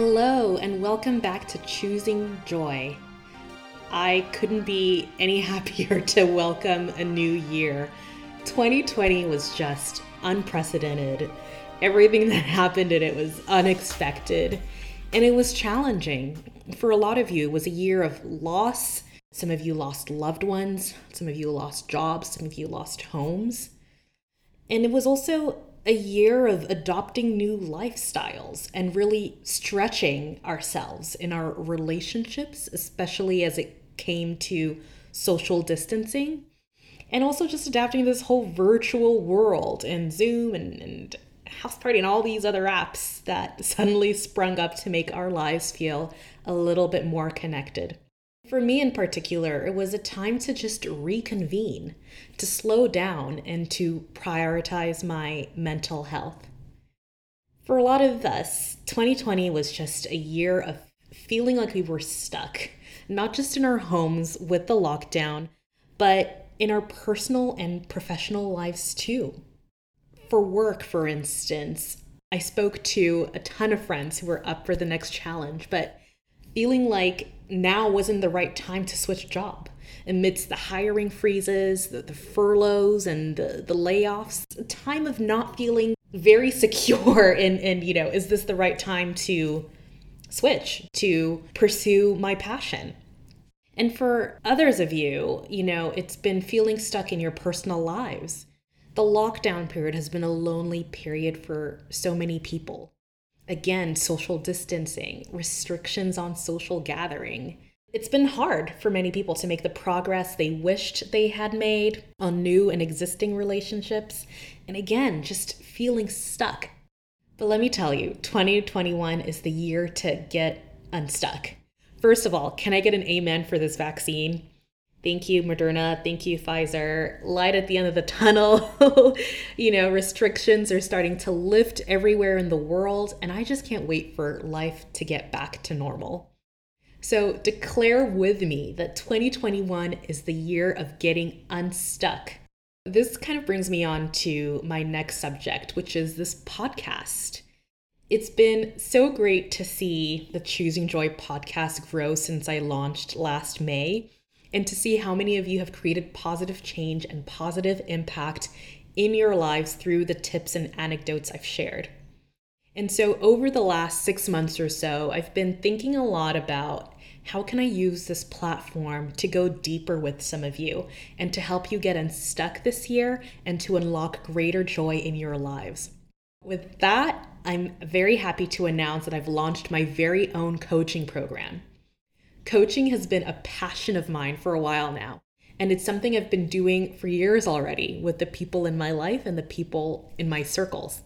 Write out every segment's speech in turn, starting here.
Hello, and welcome back to Choosing Joy. I couldn't be any happier to welcome a new year. 2020 was just unprecedented. Everything that happened in it was unexpected, and it was challenging. For a lot of you, it was a year of loss. Some of you lost loved ones, some of you lost jobs, some of you lost homes. And it was also a year of adopting new lifestyles and really stretching ourselves in our relationships, especially as it came to social distancing. And also just adapting to this whole virtual world and Zoom and, and House Party and all these other apps that suddenly sprung up to make our lives feel a little bit more connected. For me in particular, it was a time to just reconvene, to slow down, and to prioritize my mental health. For a lot of us, 2020 was just a year of feeling like we were stuck, not just in our homes with the lockdown, but in our personal and professional lives too. For work, for instance, I spoke to a ton of friends who were up for the next challenge, but feeling like now wasn't the right time to switch job amidst the hiring freezes, the, the furloughs, and the, the layoffs, a time of not feeling very secure and, and, you know, is this the right time to switch, to pursue my passion? And for others of you, you know, it's been feeling stuck in your personal lives. The lockdown period has been a lonely period for so many people. Again, social distancing, restrictions on social gathering. It's been hard for many people to make the progress they wished they had made on new and existing relationships. And again, just feeling stuck. But let me tell you, 2021 is the year to get unstuck. First of all, can I get an amen for this vaccine? Thank you, Moderna. Thank you, Pfizer. Light at the end of the tunnel. you know, restrictions are starting to lift everywhere in the world, and I just can't wait for life to get back to normal. So, declare with me that 2021 is the year of getting unstuck. This kind of brings me on to my next subject, which is this podcast. It's been so great to see the Choosing Joy podcast grow since I launched last May and to see how many of you have created positive change and positive impact in your lives through the tips and anecdotes I've shared. And so over the last 6 months or so, I've been thinking a lot about how can I use this platform to go deeper with some of you and to help you get unstuck this year and to unlock greater joy in your lives. With that, I'm very happy to announce that I've launched my very own coaching program. Coaching has been a passion of mine for a while now, and it's something I've been doing for years already with the people in my life and the people in my circles.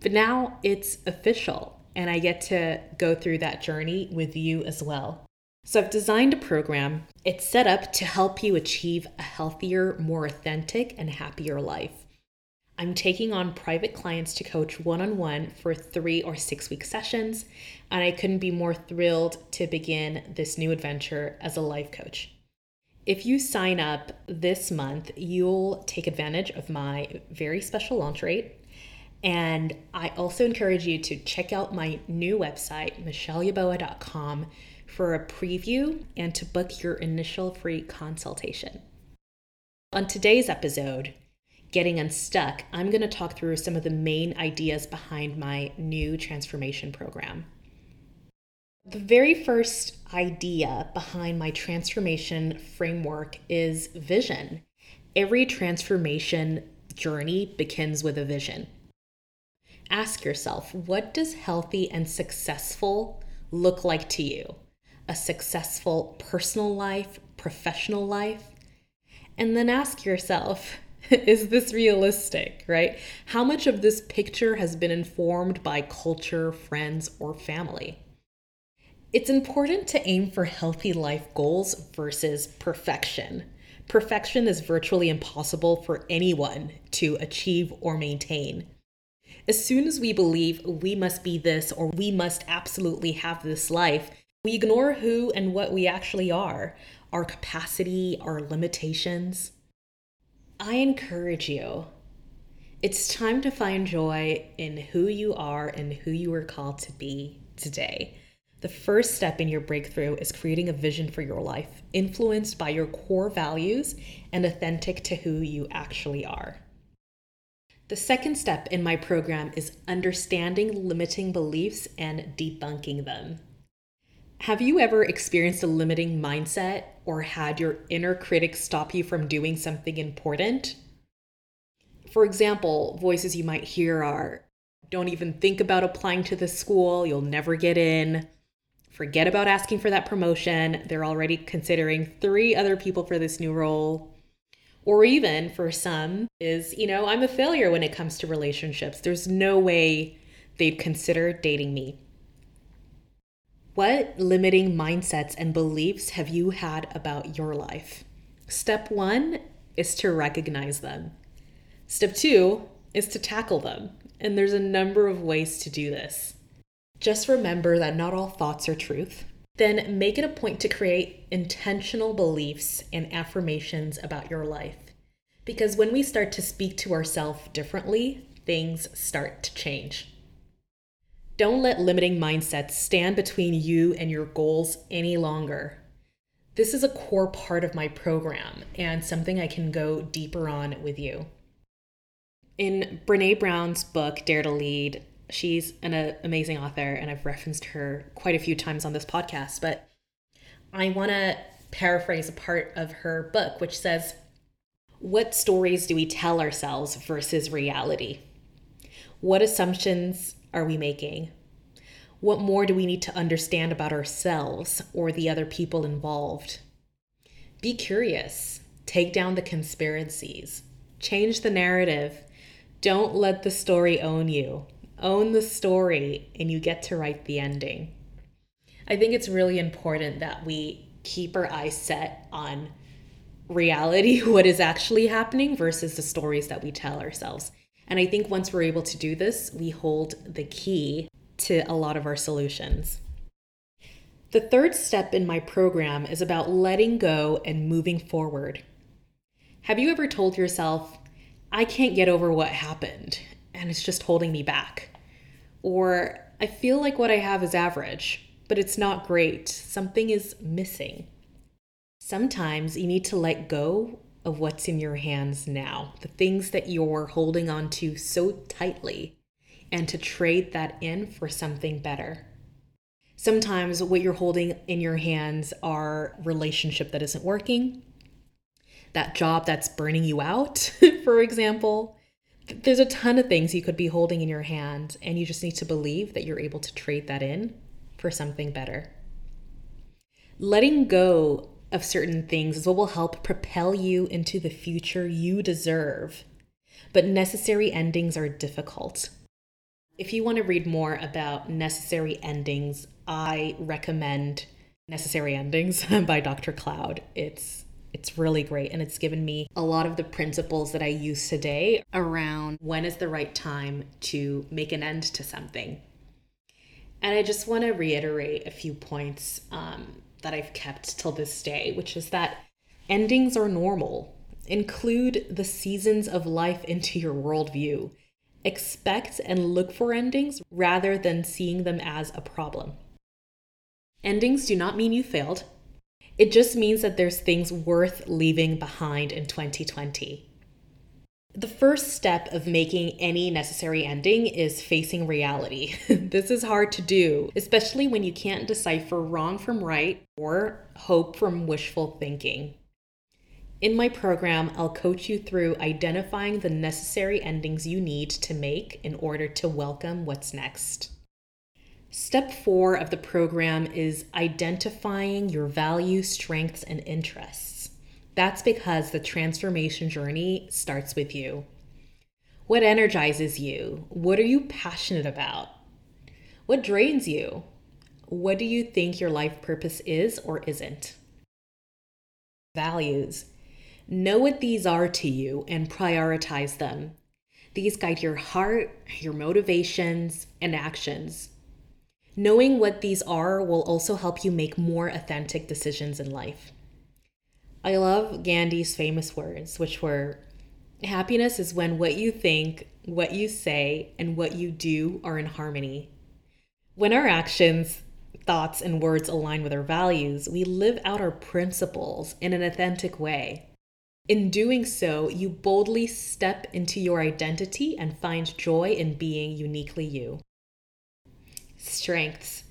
But now it's official, and I get to go through that journey with you as well. So I've designed a program. It's set up to help you achieve a healthier, more authentic, and happier life. I'm taking on private clients to coach one on one for three or six week sessions, and I couldn't be more thrilled to begin this new adventure as a life coach. If you sign up this month, you'll take advantage of my very special launch rate. And I also encourage you to check out my new website, michelleyaboa.com, for a preview and to book your initial free consultation. On today's episode, Getting Unstuck, I'm going to talk through some of the main ideas behind my new transformation program. The very first idea behind my transformation framework is vision. Every transformation journey begins with a vision. Ask yourself, what does healthy and successful look like to you? A successful personal life, professional life? And then ask yourself, is this realistic, right? How much of this picture has been informed by culture, friends, or family? It's important to aim for healthy life goals versus perfection. Perfection is virtually impossible for anyone to achieve or maintain. As soon as we believe we must be this or we must absolutely have this life, we ignore who and what we actually are, our capacity, our limitations. I encourage you. It's time to find joy in who you are and who you are called to be today. The first step in your breakthrough is creating a vision for your life, influenced by your core values and authentic to who you actually are. The second step in my program is understanding limiting beliefs and debunking them. Have you ever experienced a limiting mindset or had your inner critic stop you from doing something important? For example, voices you might hear are don't even think about applying to this school, you'll never get in. Forget about asking for that promotion. They're already considering three other people for this new role. Or even for some, is, you know, I'm a failure when it comes to relationships. There's no way they'd consider dating me. What limiting mindsets and beliefs have you had about your life? Step one is to recognize them. Step two is to tackle them. And there's a number of ways to do this. Just remember that not all thoughts are truth. Then make it a point to create intentional beliefs and affirmations about your life. Because when we start to speak to ourselves differently, things start to change. Don't let limiting mindsets stand between you and your goals any longer. This is a core part of my program and something I can go deeper on with you. In Brene Brown's book, Dare to Lead, she's an uh, amazing author, and I've referenced her quite a few times on this podcast. But I want to paraphrase a part of her book, which says, What stories do we tell ourselves versus reality? What assumptions are we making? What more do we need to understand about ourselves or the other people involved? Be curious, take down the conspiracies, change the narrative don't let the story own you. Own the story, and you get to write the ending. I think it's really important that we keep our eyes set on reality, what is actually happening, versus the stories that we tell ourselves. And I think once we're able to do this, we hold the key to a lot of our solutions. The third step in my program is about letting go and moving forward. Have you ever told yourself, I can't get over what happened and it's just holding me back. Or I feel like what I have is average, but it's not great. Something is missing. Sometimes you need to let go of what's in your hands now, the things that you're holding on to so tightly, and to trade that in for something better. Sometimes what you're holding in your hands are relationship that isn't working, that job that's burning you out, for example. There's a ton of things you could be holding in your hand, and you just need to believe that you're able to trade that in for something better. Letting go of certain things is what will help propel you into the future you deserve. But necessary endings are difficult. If you want to read more about necessary endings, I recommend Necessary Endings by Dr. Cloud. It's it's really great and it's given me a lot of the principles that I use today around when is the right time to make an end to something. And I just want to reiterate a few points um, that I've kept till this day, which is that endings are normal. Include the seasons of life into your worldview. Expect and look for endings rather than seeing them as a problem. Endings do not mean you failed. It just means that there's things worth leaving behind in 2020. The first step of making any necessary ending is facing reality. this is hard to do, especially when you can't decipher wrong from right or hope from wishful thinking. In my program, I'll coach you through identifying the necessary endings you need to make in order to welcome what's next. Step four of the program is identifying your values, strengths, and interests. That's because the transformation journey starts with you. What energizes you? What are you passionate about? What drains you? What do you think your life purpose is or isn't? Values. Know what these are to you and prioritize them. These guide your heart, your motivations, and actions. Knowing what these are will also help you make more authentic decisions in life. I love Gandhi's famous words, which were Happiness is when what you think, what you say, and what you do are in harmony. When our actions thoughts and words align with our values, we live out our principles in an authentic way. In doing so, you boldly step into your identity and find joy in being uniquely you. Strengths.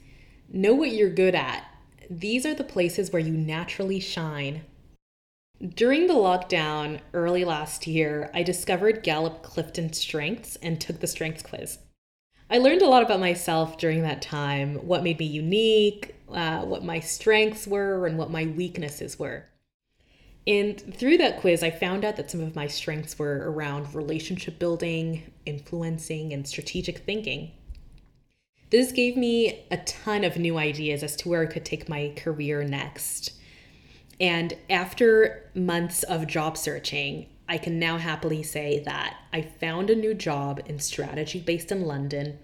Know what you're good at. These are the places where you naturally shine. During the lockdown early last year, I discovered Gallup Clifton Strengths and took the strengths quiz. I learned a lot about myself during that time, what made me unique, uh, what my strengths were, and what my weaknesses were. And through that quiz, I found out that some of my strengths were around relationship building, influencing, and strategic thinking. This gave me a ton of new ideas as to where I could take my career next. And after months of job searching, I can now happily say that I found a new job in strategy based in London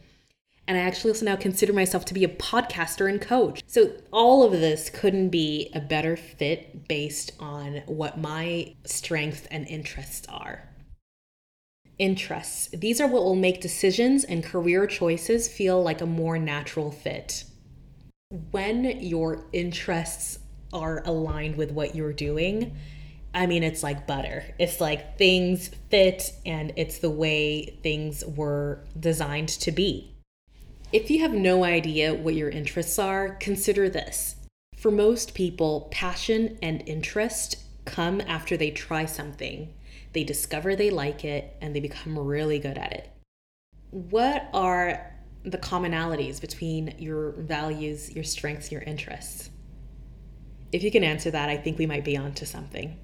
and I actually also now consider myself to be a podcaster and coach. So, all of this couldn't be a better fit based on what my strengths and interests are. Interests. These are what will make decisions and career choices feel like a more natural fit. When your interests are aligned with what you're doing, I mean, it's like butter. It's like things fit and it's the way things were designed to be. If you have no idea what your interests are, consider this. For most people, passion and interest come after they try something. They discover they like it and they become really good at it. What are the commonalities between your values, your strengths, your interests? If you can answer that, I think we might be onto something.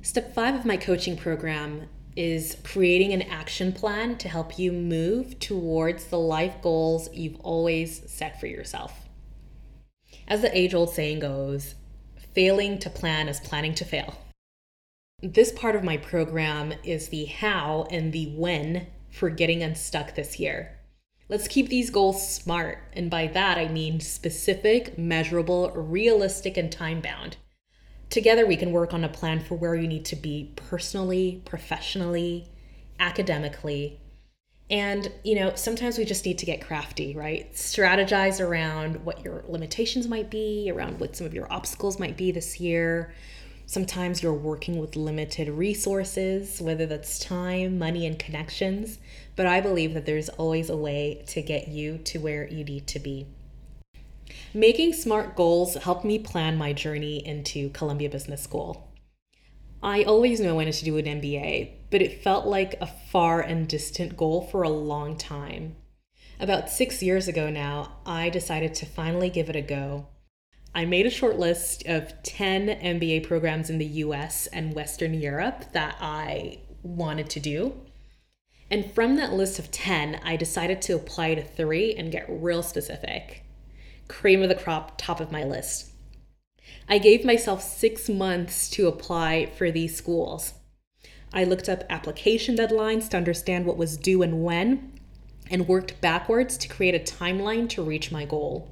Step five of my coaching program is creating an action plan to help you move towards the life goals you've always set for yourself. As the age old saying goes, failing to plan is planning to fail. This part of my program is the how and the when for getting unstuck this year. Let's keep these goals smart, and by that I mean specific, measurable, realistic, and time bound. Together, we can work on a plan for where you need to be personally, professionally, academically. And, you know, sometimes we just need to get crafty, right? Strategize around what your limitations might be, around what some of your obstacles might be this year. Sometimes you're working with limited resources, whether that's time, money, and connections. But I believe that there's always a way to get you to where you need to be. Making smart goals helped me plan my journey into Columbia Business School. I always knew I wanted to do an MBA, but it felt like a far and distant goal for a long time. About six years ago now, I decided to finally give it a go. I made a short list of 10 MBA programs in the US and Western Europe that I wanted to do. And from that list of 10, I decided to apply to three and get real specific cream of the crop, top of my list. I gave myself six months to apply for these schools. I looked up application deadlines to understand what was due and when, and worked backwards to create a timeline to reach my goal.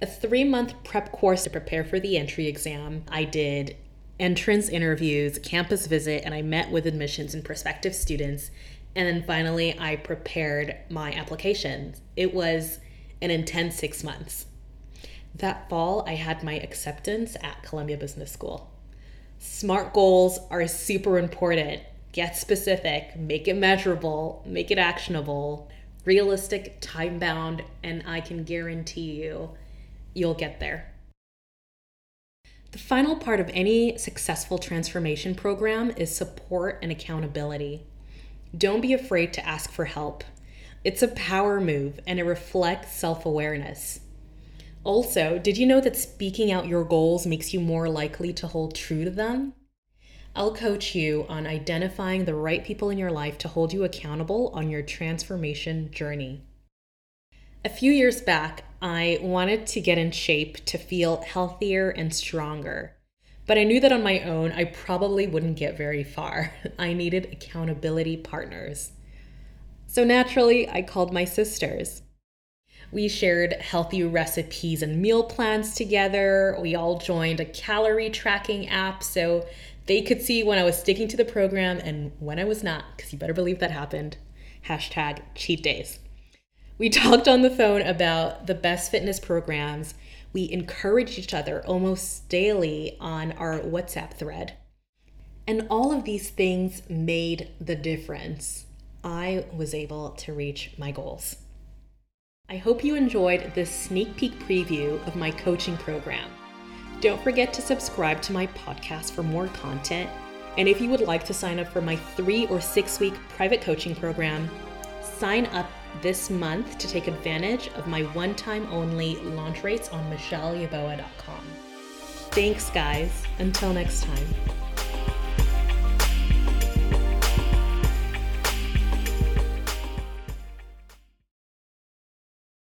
A three month prep course to prepare for the entry exam. I did entrance interviews, campus visit, and I met with admissions and prospective students. And then finally, I prepared my application. It was an intense six months. That fall, I had my acceptance at Columbia Business School. Smart goals are super important. Get specific, make it measurable, make it actionable, realistic, time bound, and I can guarantee you, you'll get there. The final part of any successful transformation program is support and accountability. Don't be afraid to ask for help. It's a power move and it reflects self awareness. Also, did you know that speaking out your goals makes you more likely to hold true to them? I'll coach you on identifying the right people in your life to hold you accountable on your transformation journey. A few years back, I wanted to get in shape to feel healthier and stronger. But I knew that on my own, I probably wouldn't get very far. I needed accountability partners. So naturally, I called my sisters. We shared healthy recipes and meal plans together. We all joined a calorie tracking app so they could see when I was sticking to the program and when I was not, because you better believe that happened. Hashtag cheat days. We talked on the phone about the best fitness programs. We encouraged each other almost daily on our WhatsApp thread. And all of these things made the difference. I was able to reach my goals. I hope you enjoyed this sneak peek preview of my coaching program. Don't forget to subscribe to my podcast for more content. And if you would like to sign up for my three or six week private coaching program, sign up this month to take advantage of my one time only launch rates on michelleyaboa.com. Thanks, guys. Until next time.